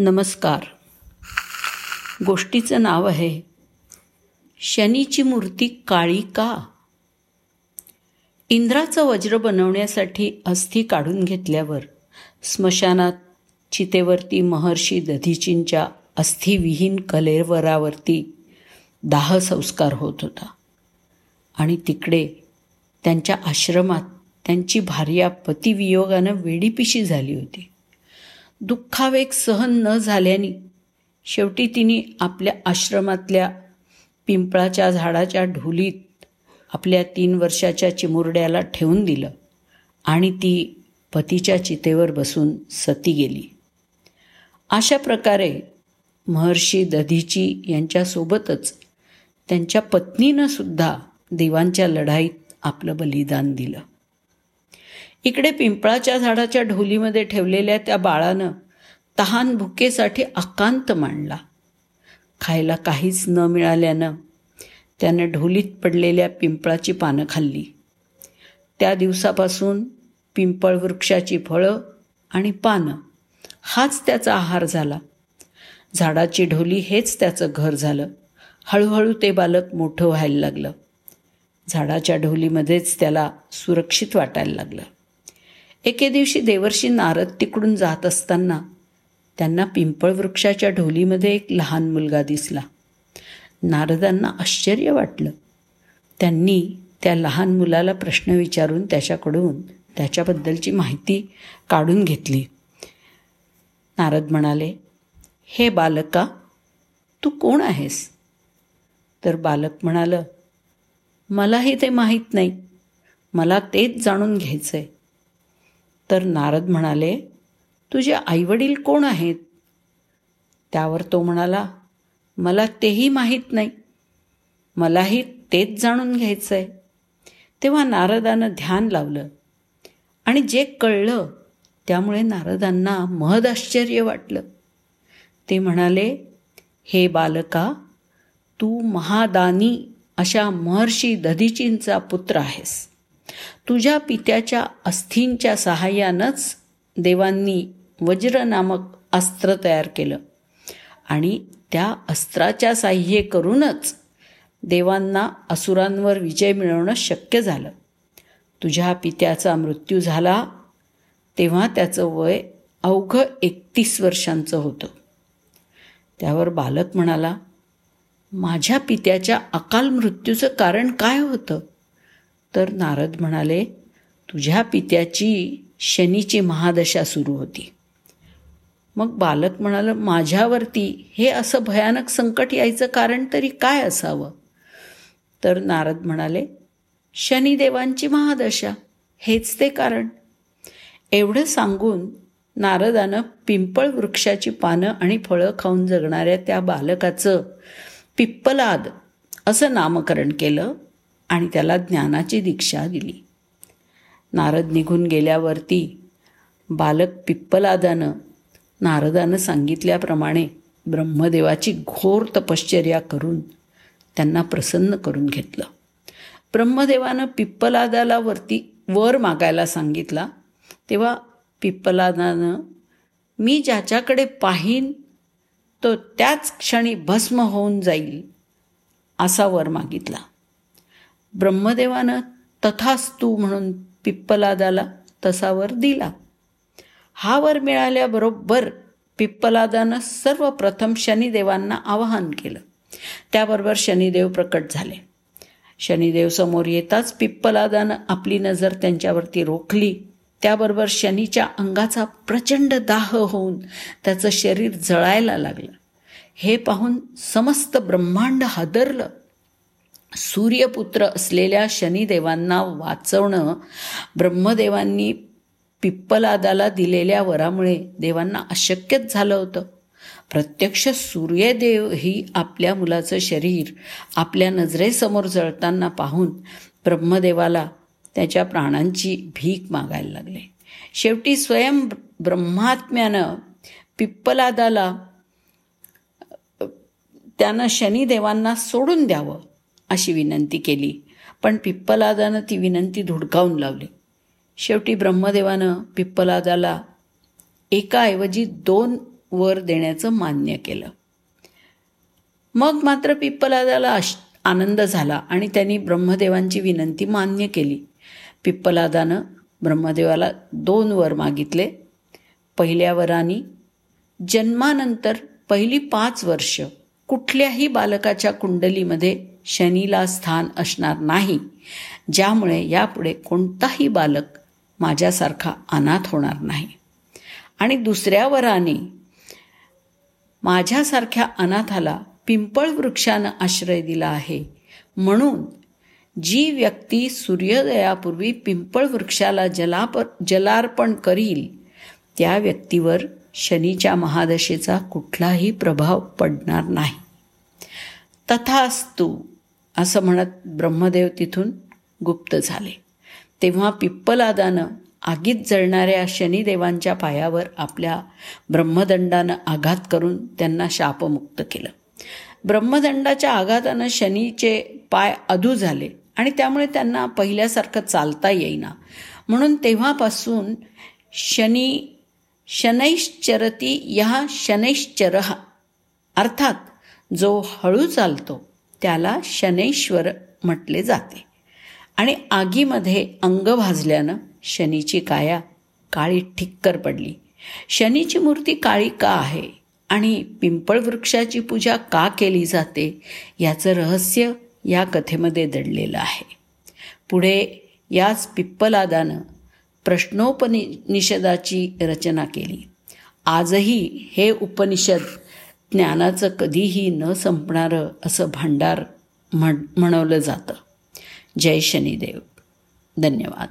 नमस्कार. गोष्टीचं नाव आहे शनीची मूर्ती काळी का? इंद्राचं वज्र बनवण्यासाठी अस्थि काढून घेतल्यावर स्मशानात चितेवरती महर्षी दधीचींच्या अस्थिविहीन कलेवरावरती दाह संस्कार होत होता. आणि तिकडे त्यांच्या आश्रमात त्यांची भार्या पतिवियोगानं वेडीपिशी झाली होती. दुःखावेग सहन न झाल्याने शेवटी तिने आपल्या आश्रमातल्या पिंपळाच्या झाडाच्या ढोलीत आपल्या तीन वर्षाच्या चिमुरड्याला ठेवून दिलं आणि ती पतीच्या चितेवर बसून सती गेली. अशा प्रकारे महर्षी दधीची यांच्यासोबतच त्यांच्या पत्नीनं सुद्धा देवांच्या लढाईत आपलं बलिदान दिलं. इकडे पिंपळाच्या झाडाच्या ढोलीमध्ये ठेवलेल्या त्या बाळानं तहान भुकेसाठी आकांत मांडला. खायला काहीच न मिळाल्यानं त्यानं ढोलीत पडलेल्या पिंपळाची पानं खाल्ली. त्या दिवसापासून पिंपळ वृक्षाची फळं आणि पानं हाच त्याचा आहार झाला. झाडाची ढोली हेच त्याचं घर झालं. हळूहळू ते बालक मोठं व्हायला लागलं. झाडाच्या ढोलीमध्येच त्याला सुरक्षित वाटायला लागलं. एके दिवशी देवर्षी नारद तिकडून जात असताना त्यांना पिंपळ वृक्षाच्या ढोलीमध्ये एक लहान मुलगा दिसला. नारदांना आश्चर्य वाटलं. त्यांनी त्या लहान मुलाला प्रश्न विचारून त्याच्याकडून त्याच्याबद्दलची माहिती काढून घेतली. नारद म्हणाले हे बालका तू कोण आहेस? तर बालक म्हणालं मलाही ते माहीत नाही. मला तेच जाणून घ्यायचं आहे तर नारद म्हणाले तुझे आईवडील कोण आहेत? त्यावर तो म्हणाला मला तेही माहीत नाही. मलाही तेच जाणून घ्यायचं आहे तेव्हा नारदानं ध्यान लावलं आणि जे कळलं त्यामुळे नारदांना महद आश्चर्य वाटलं. ते म्हणाले हे बालका तू महादानी अशा महर्षी दधीचींचा पुत्र आहेस. तुझ्या पित्याच्या अस्थींच्या सहाय्यानंच देवांनी वज्र नामक अस्त्र तयार केलं. आणि त्या अस्त्राच्या साह्य करूनच देवांना असुरांवर विजय मिळवणं शक्य झालं. तुझ्या पित्याचा मृत्यू झाला तेव्हा त्याचं वय अवघं एकतीस वर्षांचं होतं. त्यावर बालक म्हणाला माझ्या पित्याच्या अकाल मृत्यूचं कारण काय होतं? तर नारद म्हणाले तुझ्या पित्याची शनीची महादशा सुरू होती. मग बालक म्हणालं माझ्यावरती हे असं भयानक संकट यायचं कारण तरी काय असावं? तर नारद म्हणाले शनिदेवांची महादशा हेच ते कारण. एवढं सांगून नारदानं पिंपळ वृक्षाची पानं आणि फळं खाऊन जगणाऱ्या त्या बालकाचं पिप्पलाद असं नामकरण केलं. आणि त्याला ज्ञानाची दीक्षा दिली. नारद निघून गेल्यावरती बालक पिप्पलादानं नारदानं सांगितल्याप्रमाणे ब्रह्मदेवाची घोर तपश्चर्या करून त्यांना प्रसन्न करून घेतलं. ब्रह्मदेवानं पिप्पलादाला वरती वर मागायला सांगितला तेव्हा पिप्पलादानं मी ज्याच्याकडे पाहीन तो त्याच क्षणी भस्म होऊन जाईल असा वर मागितला. ब्रह्मदेवानं तथास्तू म्हणून पिप्पलादाला तसा वर दिला. हा वर मिळाल्याबरोबर पिप्पलादानं सर्वप्रथम शनिदेवांना आवाहन केलं. त्याबरोबर शनिदेव प्रकट झाले. शनिदेव समोर येताच पिप्पलादानं आपली नजर त्यांच्यावरती रोखली. त्याबरोबर शनीच्या अंगाचा प्रचंड दाह होऊन त्याचं शरीर जळायला लागलं. हे पाहून समस्त ब्रह्मांड हादरलं. सूर्यपुत्र असलेल्या शनिदेवांना वाचवणं ब्रह्मदेवांनी पिप्पलादाला दिलेल्या वरामुळे देवांना अशक्यच झालं होतं. प्रत्यक्ष सूर्यदेव ही आपल्या मुलाचं शरीर आपल्या नजरेसमोर जळताना पाहून ब्रह्मदेवाला त्याच्या प्राणांची भीक मागायला लागले. शेवटी स्वयं ब्रह्मात्म्यानं पिप्पलादाला त्यानं शनिदेवांना सोडून द्यावं. अशी विनंती केली. पण पिप्पलादानं ती विनंती धुडकावून लावली. शेवटी ब्रह्मदेवानं पिप्पलादाला एकाऐवजी दोन वर देण्याचं मान्य केलं. मग मात्र पिप्पलादाला अश आनंद झाला आणि त्यांनी ब्रह्मदेवांची विनंती मान्य केली. पिप्पलादानं ब्रह्मदेवाला दोन वर मागितले. पहिल्या वरानी जन्मानंतर पहिली पाच वर्ष कुठल्याही बालकाच्या कुंडलीमध्ये शनीला स्थान असणार नाही. ज्यामुळे यापुढे कोणताही बालक माझ्यासारखा अनाथ होणार नाही. आणि दुसऱ्या वराने माझ्यासारख्या अनाथाला पिंपळ वृक्षानं आश्रय दिला आहे. म्हणून जी व्यक्ती सूर्योदयापूर्वी पिंपळ वृक्षाला जलाप जलार्पण करील त्या व्यक्तीवर शनीच्या महादशेचा कुठलाही प्रभाव पडणार नाही. तथास्तू असं म्हणत ब्रह्मदेव तिथून गुप्त झाले. तेव्हा पिप्पलादानं आगीत जळणाऱ्या शनिदेवांच्या पायावर आपल्या ब्रह्मदंडानं आघात करून त्यांना शापमुक्त केलं. ब्रह्मदंडाच्या आघातानं शनीचे पाय अधू झाले आणि त्यामुळे त्यांना पहिल्यासारखं चालता येईना. म्हणून तेव्हापासून शनी शनैश्चरती या शनैश्चर अर्थात जो हळू चालतो त्याला शनैश्वर म्हटले जाते. आणि आगीमध्ये अंग भाजल्यानं शनीची काया काळी ठिक्कर पडली. शनीची मूर्ती काळी का आहे? आणि पिंपळ वृक्षाची पूजा का केली जाते? याचं रहस्य या कथेमध्ये दडलेलं आहे. पुढे याच पिप्पलादानं प्रश्नोपनिषदाची रचना केली. आजही हे उपनिषद ज्ञानाचं कधीही न संपणारं असं भांडार म्हण म्हणवलं जातं. जय शनिदेव. धन्यवाद.